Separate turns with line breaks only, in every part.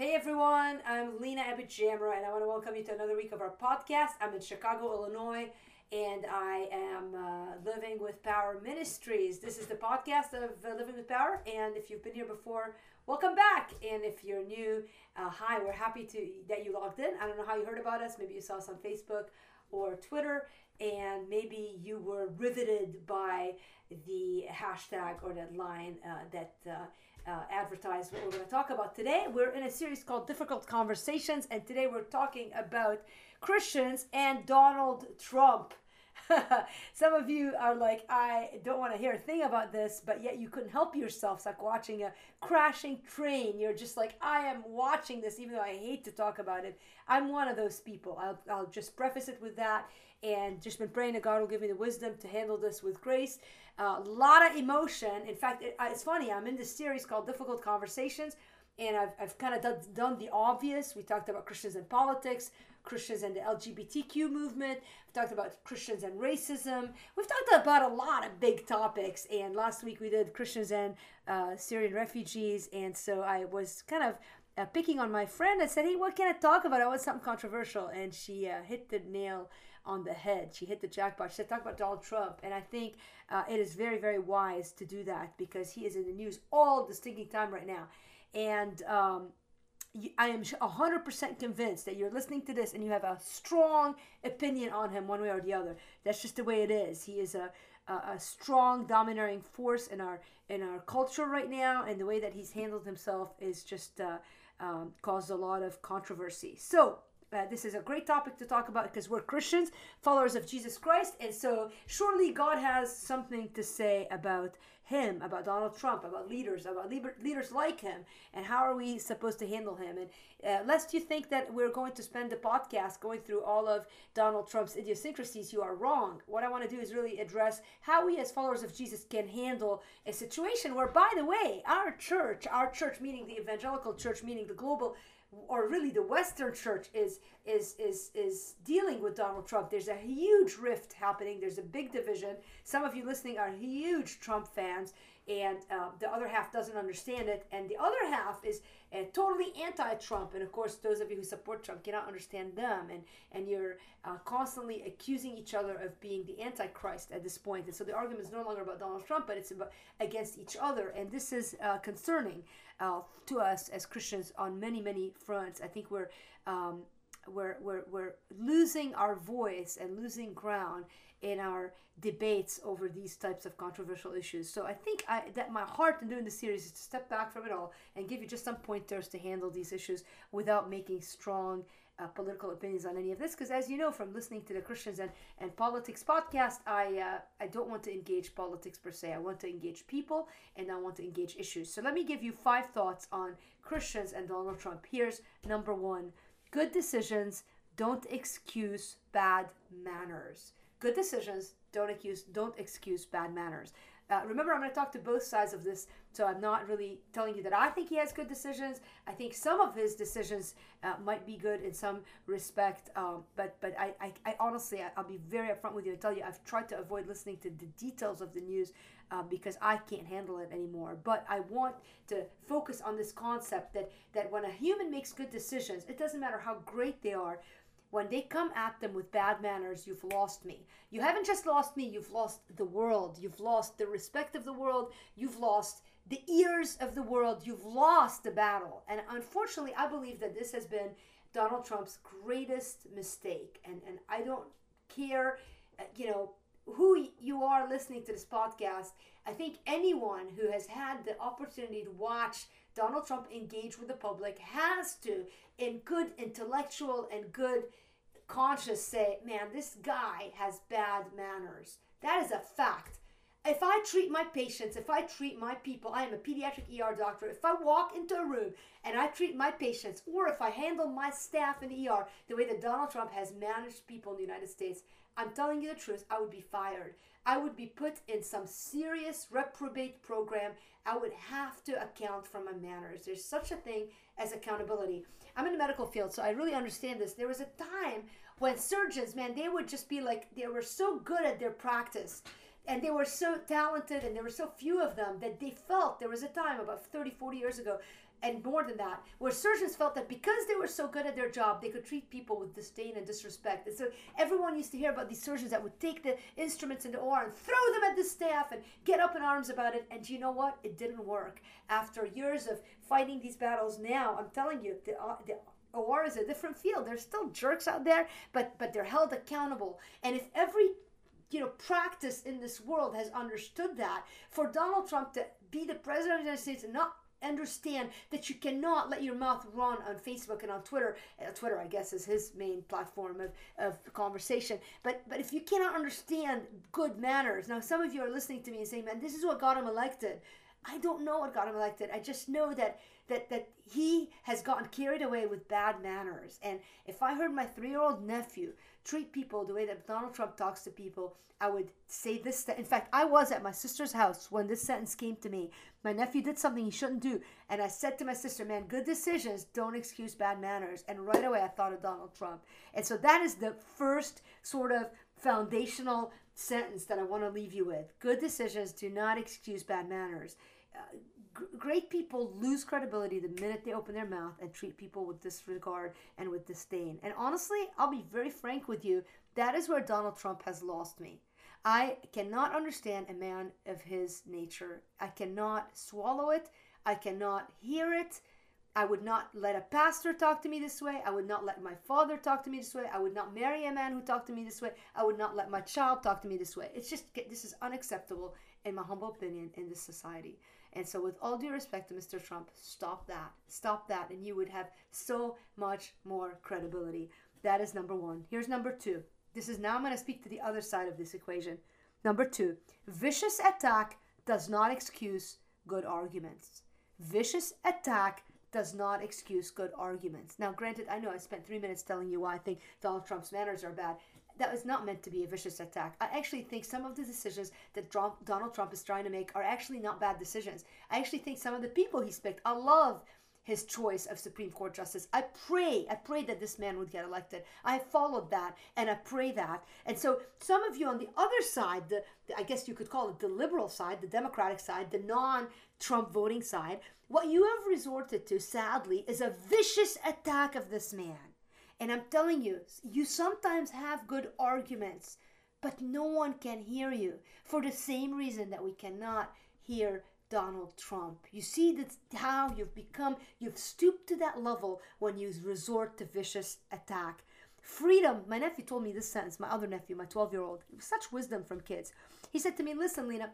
Hey everyone, I'm Lina AbuJamra, and I want to welcome you to another week of our podcast. I'm in Chicago, Illinois, and I am uh, living with Power Ministries. This is the podcast of uh, Living with Power, and if you've been here before, welcome back. And if you're new, uh, hi, we're happy to that you logged in. I don't know how you heard about us. Maybe you saw us on Facebook or Twitter, and maybe you were riveted by the hashtag or that line uh, that uh, advertise what we're going to talk about today. We're in a series called Difficult Conversations, and today we're talking about Christians and Donald Trump. Some of you are like, I don't want to hear a thing about this, but yet you couldn't help yourself. It's like watching a crashing train. You're just like, I am watching this, even though I hate to talk about it. I'm one of those people. I'll, I'll just preface it with that and just been praying that God will give me the wisdom to handle this with grace. A uh, lot of emotion. In fact, it, it's funny. I'm in this series called Difficult Conversations, and I've, I've kind of done, done the obvious. We talked about Christians and politics, Christians and the LGBTQ movement. We talked about Christians and racism. We've talked about a lot of big topics. And last week we did Christians and uh, Syrian refugees. And so I was kind of uh, picking on my friend and said, Hey, what can I talk about? I want something controversial. And she uh, hit the nail on the head. She hit the jackpot. She said, talk about Donald Trump. And I think uh, it is very, very wise to do that because he is in the news all the stinking time right now. And um, I am 100% convinced that you're listening to this and you have a strong opinion on him one way or the other. That's just the way it is. He is a, a, a strong domineering force in our in our culture right now, and the way that he's handled himself is just uh, um, caused a lot of controversy. So uh, this is a great topic to talk about because we're Christians, followers of Jesus Christ, and so surely God has something to say about him, about Donald Trump, about leaders, about leaders like him, and how are we supposed to handle him? And uh, lest you think that we're going to spend the podcast going through all of Donald Trump's idiosyncrasies, you are wrong. What I want to do is really address how we, as followers of Jesus, can handle a situation where, by the way, our church, our church meaning the evangelical church, meaning the global or really the Western church is is is is dealing with Donald Trump. There's a huge rift happening. There's a big division. Some of you listening are huge Trump fans, and uh, the other half doesn't understand it, and the other half is uh, totally anti-Trump. And of course, those of you who support Trump cannot understand them, and and you're uh, constantly accusing each other of being the Antichrist at this point. And so the argument is no longer about Donald Trump, but it's about against each other, and this is uh, concerning uh, to us as Christians on many many fronts. I think we're um, we're, we're, we're losing our voice and losing ground in our debates over these types of controversial issues. So I think I, that my heart in doing the series is to step back from it all and give you just some pointers to handle these issues without making strong uh, political opinions on any of this. Because as you know from listening to the Christians and, and Politics podcast, I uh, I don't want to engage politics per se. I want to engage people and I want to engage issues. So let me give you five thoughts on Christians and Donald Trump. Here's number one Good decisions don't excuse bad manners. Good decisions don't excuse don't excuse bad manners. Uh, remember, I'm going to talk to both sides of this, so I'm not really telling you that I think he has good decisions. I think some of his decisions uh, might be good in some respect, um, but but I, I, I honestly, I, will be very upfront with you and tell you I've tried to avoid listening to the details of the news uh, because I can't handle it anymore. But I want to focus on this concept that that when a human makes good decisions, it doesn't matter how great they are when they come at them with bad manners, you've lost me. You haven't just lost me, you've lost the world. You've lost the respect of the world. You've lost the ears of the world. You've lost the battle. And unfortunately, I believe that this has been Donald Trump's greatest mistake. And, and I don't care, uh, you know, who you are listening to this podcast. I think anyone who has had the opportunity to watch Donald Trump engage with the public has to, in good intellectual and good conscious, say, man, this guy has bad manners. That is a fact. If I treat my patients, if I treat my people, I am a pediatric ER doctor. If I walk into a room and I treat my patients, or if I handle my staff in the ER the way that Donald Trump has managed people in the United States, I'm telling you the truth, I would be fired. I would be put in some serious reprobate program. I would have to account for my manners. There's such a thing as accountability. I'm in the medical field, so I really understand this. There was a time when surgeons, man, they would just be like, they were so good at their practice and they were so talented and there were so few of them that they felt there was a time about 30 40 years ago and more than that, where surgeons felt that because they were so good at their job, they could treat people with disdain and disrespect. And so everyone used to hear about these surgeons that would take the instruments in the OR and throw them at the staff and get up in arms about it. And you know what? It didn't work. After years of fighting these battles, now I'm telling you, the, uh, the OR is a different field. There's still jerks out there, but but they're held accountable. And if every you know practice in this world has understood that, for Donald Trump to be the president of the United States and not understand that you cannot let your mouth run on Facebook and on Twitter. Uh, Twitter, I guess, is his main platform of, of conversation. But but if you cannot understand good manners, now some of you are listening to me and saying, "Man, this is what got him elected." I don't know what got him elected. I just know that that that he has gotten carried away with bad manners. And if I heard my three-year-old nephew treat people the way that Donald Trump talks to people, I would say this. In fact, I was at my sister's house when this sentence came to me. My nephew did something he shouldn't do. And I said to my sister, man, good decisions don't excuse bad manners. And right away, I thought of Donald Trump. And so that is the first sort of foundational sentence that I want to leave you with. Good decisions do not excuse bad manners. Uh, great people lose credibility the minute they open their mouth and treat people with disregard and with disdain. And honestly, I'll be very frank with you, that is where Donald Trump has lost me. I cannot understand a man of his nature. I cannot swallow it. I cannot hear it. I would not let a pastor talk to me this way. I would not let my father talk to me this way. I would not marry a man who talked to me this way. I would not let my child talk to me this way. It's just, this is unacceptable, in my humble opinion, in this society. And so, with all due respect to Mr. Trump, stop that. Stop that, and you would have so much more credibility. That is number one. Here's number two this is now I'm going to speak to the other side of this equation. Number two, vicious attack does not excuse good arguments. Vicious attack does not excuse good arguments. Now, granted, I know I spent three minutes telling you why I think Donald Trump's manners are bad. That was not meant to be a vicious attack. I actually think some of the decisions that Donald Trump is trying to make are actually not bad decisions. I actually think some of the people he's picked, I love his choice of Supreme Court justice. I pray, I pray that this man would get elected. I followed that and I pray that. And so some of you on the other side, the, the I guess you could call it the liberal side, the Democratic side, the non-Trump voting side, what you have resorted to, sadly, is a vicious attack of this man. And I'm telling you, you sometimes have good arguments, but no one can hear you for the same reason that we cannot hear Donald Trump. You see that's how you've become, you've stooped to that level when you resort to vicious attack. Freedom, my nephew told me this sentence, my other nephew, my 12 year old, such wisdom from kids. He said to me, Listen, Lina,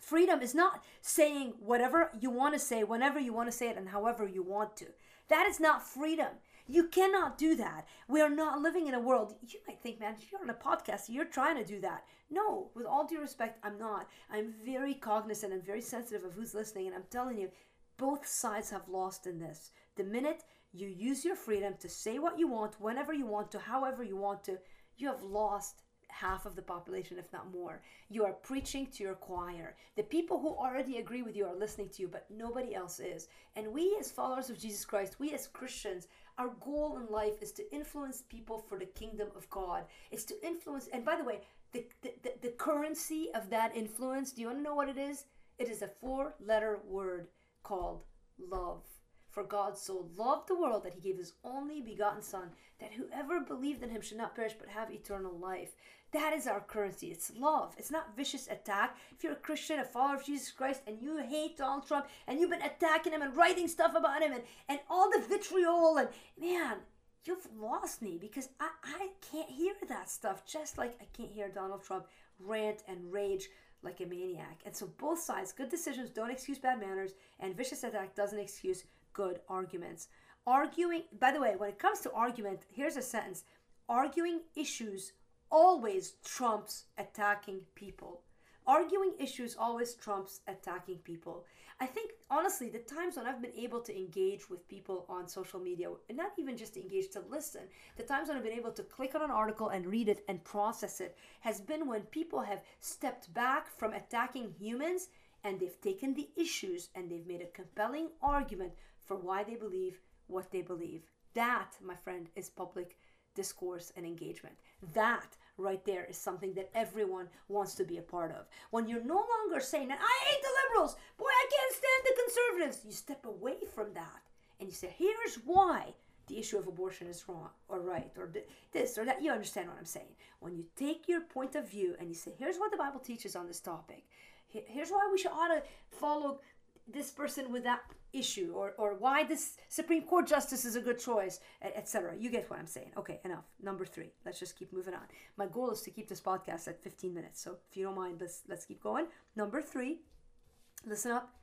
freedom is not saying whatever you want to say, whenever you want to say it, and however you want to. That is not freedom. You cannot do that. We are not living in a world. You might think, man, if you're on a podcast, you're trying to do that. No, with all due respect, I'm not. I'm very cognizant and very sensitive of who's listening, and I'm telling you, both sides have lost in this. The minute you use your freedom to say what you want, whenever you want to, however you want to, you have lost half of the population, if not more. You are preaching to your choir. The people who already agree with you are listening to you, but nobody else is. And we, as followers of Jesus Christ, we as Christians, our goal in life is to influence people for the kingdom of God. It's to influence, and by the way, the, the, the, currency of that influence, do you want to know what it is? It is a four letter word called love. For God so loved the world that he gave his only begotten Son, that whoever believed in him should not perish but have eternal life. That is our currency. It's love. It's not vicious attack. If you're a Christian, a follower of Jesus Christ, and you hate Donald Trump, and you've been attacking him and writing stuff about him, and, and all the vitriol, and man, you've lost me because I, I can't hear that stuff, just like I can't hear Donald Trump rant and rage like a maniac. And so both sides, good decisions don't excuse bad manners, and vicious attack doesn't excuse good arguments. Arguing, by the way, when it comes to argument, here's a sentence arguing issues always trumps attacking people. Arguing issues always trumps attacking people. I think, honestly, the times when I've been able to engage with people on social media, and not even just to engage, to listen, the times when I've been able to click on an article and read it and process it, has been when people have stepped back from attacking humans and they've taken the issues and they've made a compelling argument for why they believe what they believe. That, my friend, is public discourse and engagement. That right there is something that everyone wants to be a part of. When you're no longer saying, that I hate the liberals, boy, I can't stand the conservatives, you step away from that and you say, here's why the issue of abortion is wrong or right or this or that. You understand what I'm saying. When you take your point of view and you say, here's what the Bible teaches on this topic, here's why we should ought to follow this person with that issue or, or why this supreme court justice is a good choice etc you get what i'm saying. Okay enough. Number three let's just keep moving on. My goal is to keep this podcast at 15 minutes. So if you don't mind let's let's keep going. Number three listen up.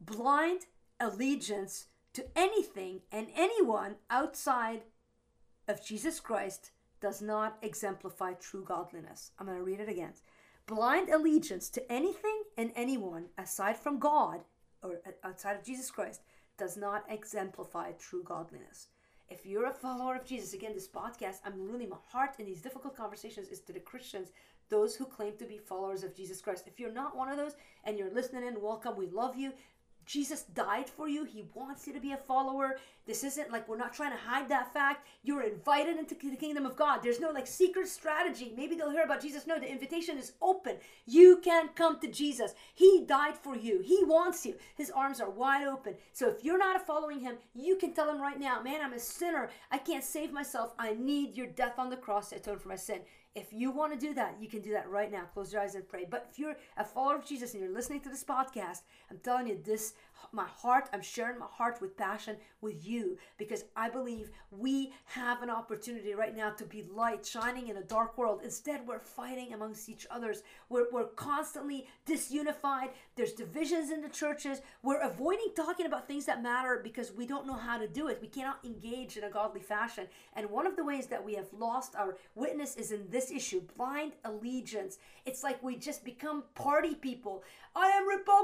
Blind allegiance to anything and anyone outside of jesus christ does not exemplify true godliness. I'm to read it again. Blind allegiance to anything and anyone aside from god or uh, outside of Jesus Christ does not exemplify true godliness. If you're a follower of Jesus, again, this podcast, I'm really, my heart in these difficult conversations is to the Christians, those who claim to be followers of Jesus Christ. If you're not one of those and you're listening in, welcome. We love you. Jesus died for you. He wants you to be a follower. This isn't like we're not trying to hide that fact. You're invited into the kingdom of God. There's no like secret strategy. Maybe they'll hear about Jesus. No, the invitation is open. You can come to Jesus. He died for you. He wants you. His arms are wide open. So if you're not following him, you can tell him right now, man, I'm a sinner. I can't save myself. I need your death on the cross to atone for my sin. If you want to do that, you can do that right now. Close your eyes and pray. But if you're a follower of Jesus and you're listening to this podcast, I'm telling you this my heart, I'm sharing my heart with passion with you because I believe we have an opportunity right now to be light shining in a dark world. Instead, we're fighting amongst each others. We're, we're constantly disunified. There's divisions in the churches. We're avoiding talking about things that matter because we don't know how to do it. We cannot engage in a godly fashion. And one of the ways that we have lost our witness is in this issue blind allegiance. It's like we just become party people. I am Republican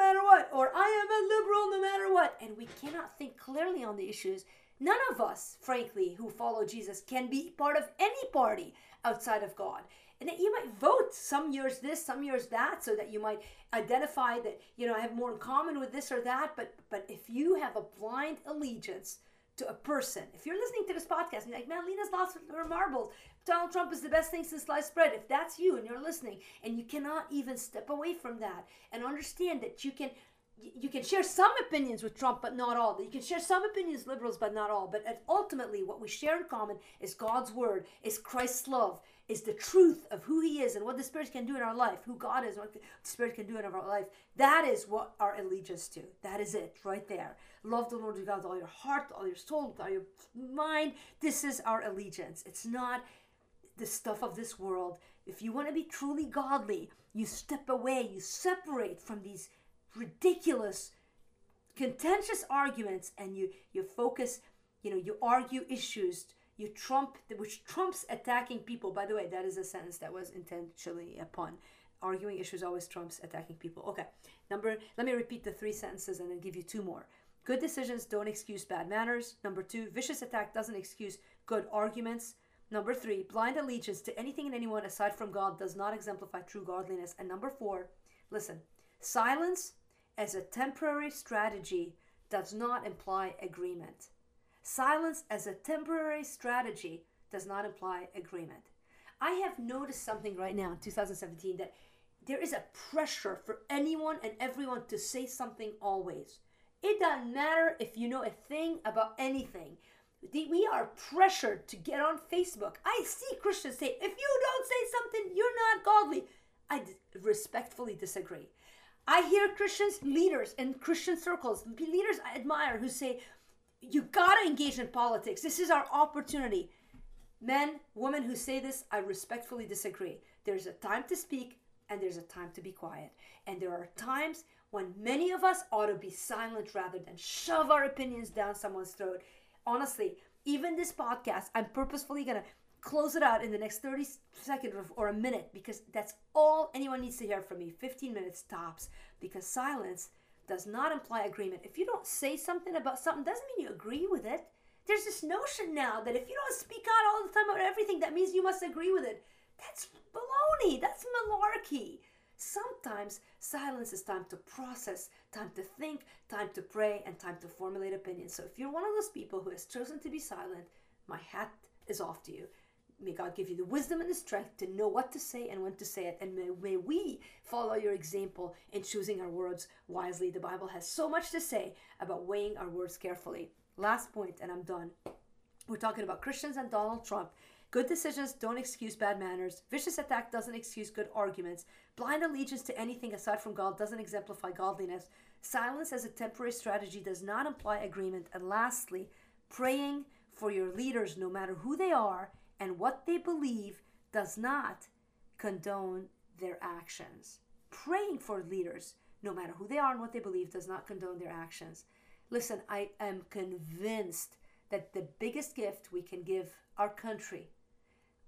matter what, or I am a liberal no matter what. And we cannot think clearly on the issues. None of us, frankly, who follow Jesus can be part of any party outside of God. And that you might vote some years this, some years that, so that you might identify that, you know, I have more in common with this or that. But but if you have a blind allegiance to a person, if you're listening to this podcast and you're like, man, Lina's lost her marbles. Donald Trump is the best thing since sliced bread. If that's you and you're listening and you cannot even step away from that and understand that you can you can share some opinions with Trump, but not all. You can share some opinions, liberals, but not all. But ultimately, what we share in common is God's word, is Christ's love, is the truth of who He is and what the Spirit can do in our life, who God is, what the Spirit can do in our life. That is what our allegiance to. That is it, right there. Love the Lord your God with all your heart, all your soul, all your mind. This is our allegiance. It's not the stuff of this world. If you want to be truly godly, you step away, you separate from these ridiculous, contentious arguments, and you you focus. You know, you argue issues. You trump, which trumps attacking people. By the way, that is a sentence that was intentionally a pun. Arguing issues always trumps attacking people. Okay, number. Let me repeat the three sentences and then give you two more. Good decisions don't excuse bad manners. Number two, vicious attack doesn't excuse good arguments. Number three, blind allegiance to anything and anyone aside from God does not exemplify true godliness. And number four, listen, silence as a temporary strategy does not imply agreement. Silence as a temporary strategy does not imply agreement. I have noticed something right now in 2017 that there is a pressure for anyone and everyone to say something always. It doesn't matter if you know a thing about anything we are pressured to get on Facebook. I see Christians say, if you don't say something, you're not godly. I respectfully disagree. I hear Christians, leaders in Christian circles, leaders I admire who say, you gotta engage in politics. This is our opportunity. Men, women who say this, I respectfully disagree. There's a time to speak and there's a time to be quiet. And there are times when many of us ought to be silent rather than shove our opinions down someone's throat honestly, even this podcast, I'm purposefully to close it out in the next 30 seconds or a minute because that's all anyone needs to hear from me. 15 minutes tops because silence does not imply agreement. If you don't say something about something doesn't mean you agree with it. There's this notion now that if you don't speak out all the time about everything that means you must agree with it. That's baloney. That's malarkey. Sometimes silence is time to process, time to think, time to pray, and time to formulate opinions. So if you're one of those people who has chosen to be silent, my hat is off to you. May God give you the wisdom and the strength to know what to say and when to say it. And may, may we follow your example in choosing our words wisely. The Bible has so much to say about weighing our words carefully. Last point, and I'm done. We're talking about Christians and Donald Trump. Good decisions don't excuse bad manners. Vicious attack doesn't excuse good arguments. Blind allegiance to anything aside from God doesn't exemplify godliness. Silence as a temporary strategy does not imply agreement. And lastly, praying for your leaders, no matter who they are and what they believe, does not condone their actions. Praying for leaders, no matter who they are and what they believe, does not condone their actions. Listen, I am convinced that the biggest gift we can give our country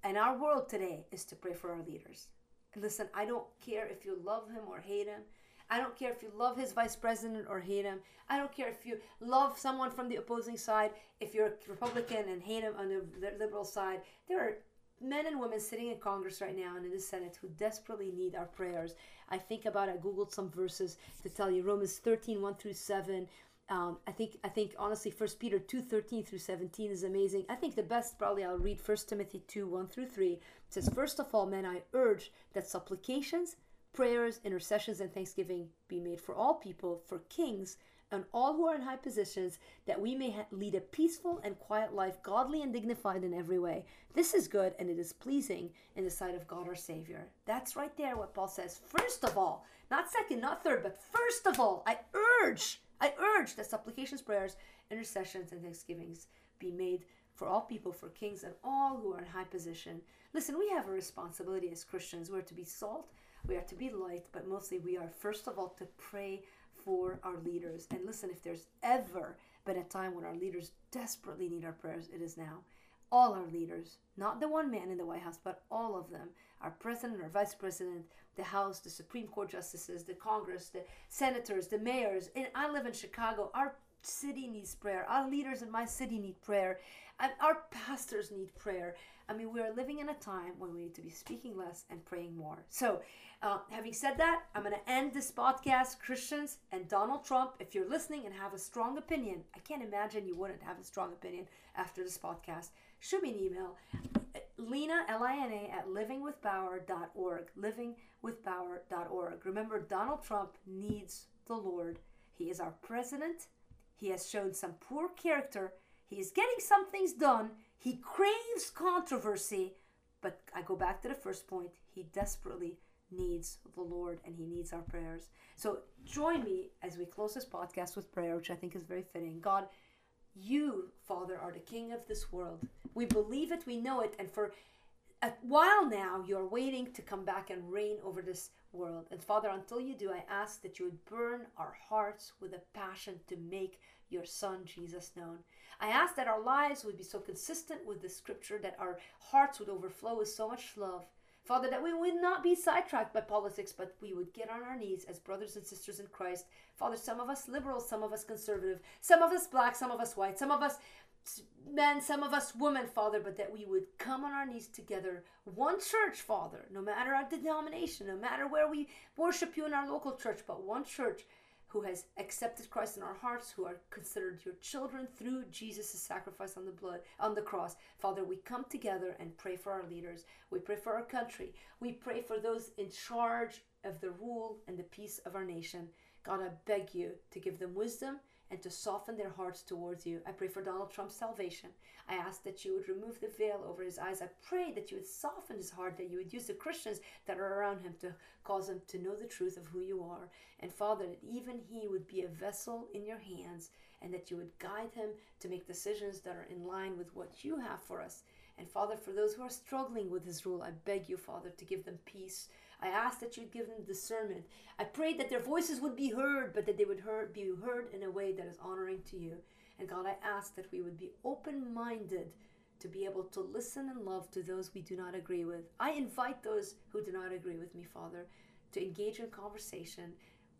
and our world today is to pray for our leaders. Listen, I don't care if you love him or hate him. I don't care if you love his vice president or hate him. I don't care if you love someone from the opposing side, if you're a Republican and hate him on the liberal side. There are men and women sitting in Congress right now and in the Senate who desperately need our prayers. I think about, I Googled some verses to tell you Romans 13, 1 through 7. Um, I think I think honestly, First Peter two thirteen through seventeen is amazing. I think the best probably I'll read First Timothy two one through three. It says, First of all, men, I urge that supplications, prayers, intercessions, and thanksgiving be made for all people, for kings, and all who are in high positions, that we may ha- lead a peaceful and quiet life, godly and dignified in every way. This is good and it is pleasing in the sight of God our Savior. That's right there what Paul says. First of all, not second, not third, but first of all, I urge, I urge that supplications, prayers, intercessions, and thanksgivings be made for all people, for kings, and all who are in high position. Listen, we have a responsibility as Christians. We're to be salt we are to be light, but mostly we are, first of all, to pray for our leaders. And listen, if there's ever been a time when our leaders desperately need our prayers, it is now. All our leaders, not the one man in the White House, but all of them our president, our vice president, the House, the Supreme Court justices, the Congress, the senators, the mayors. And I live in Chicago. Our city needs prayer. Our leaders in my city need prayer. And our pastors need prayer. I mean, we are living in a time when we need to be speaking less and praying more. So, uh, having said that, I'm going to end this podcast. Christians and Donald Trump, if you're listening and have a strong opinion, I can't imagine you wouldn't have a strong opinion after this podcast. Shoot me an email, Lina, L I N A, at livingwithpower.org. Livingwithpower.org. Remember, Donald Trump needs the Lord. He is our president. He has shown some poor character. He is getting some things done. He craves controversy. But I go back to the first point. He desperately needs the Lord and he needs our prayers. So join me as we close this podcast with prayer, which I think is very fitting. God, you, Father, are the King of this world. We believe it, we know it, and for a while now, you're waiting to come back and reign over this world. And Father, until you do, I ask that you would burn our hearts with a passion to make your Son, Jesus, known. I ask that our lives would be so consistent with the scripture that our hearts would overflow with so much love Father, that we would not be sidetracked by politics, but we would get on our knees as brothers and sisters in Christ. Father, some of us liberal, some of us conservative, some of us black, some of us white, some of us men, some of us women, Father, but that we would come on our knees together, one church, Father, no matter our denomination, no matter where we worship you in our local church, but one church who has accepted Christ in our hearts, who are considered your children through Jesus' sacrifice on the blood on the cross. Father, we come together and pray for our leaders. We pray for our country. We pray for those in charge of the rule and the peace of our nation. God, I beg you to give them wisdom and to soften their hearts towards you. I pray for Donald Trump's salvation. I ask that you would remove the veil over his eyes. I pray that you would soften his heart, that you would use the Christians that are around him to cause him to know the truth of who you are. And Father, that even he would be a vessel in your hands and that you would guide him to make decisions that are in line with what you have for us. And Father, for those who are struggling with his rule, I beg you, Father, to give them peace I ask that you'd give them discernment. I pray that their voices would be heard, but that they would heard, be heard in a way that is honoring to you. And God, I ask that we would be open minded to be able to listen and love to those we do not agree with. I invite those who do not agree with me, Father, to engage in conversation,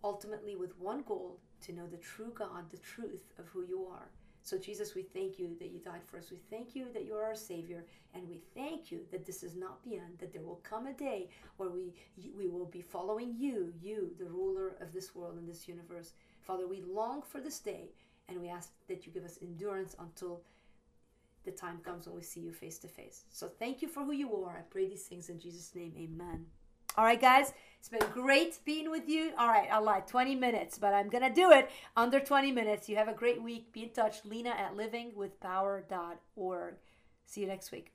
ultimately with one goal to know the true God, the truth of who you are. So, Jesus, we thank you that you died for us. We thank you that you are our Savior. And we thank you that this is not the end, that there will come a day where we, we will be following you, you, the ruler of this world and this universe. Father, we long for this day and we ask that you give us endurance until the time comes when we see you face to face. So thank you for who you are. I pray these things in Jesus' name. Amen. All right, guys, it's been great being with you. All right, I lied, 20 minutes, but I'm going to do it under 20 minutes. You have a great week. Be in touch. Lina at livingwithpower.org. See you next week.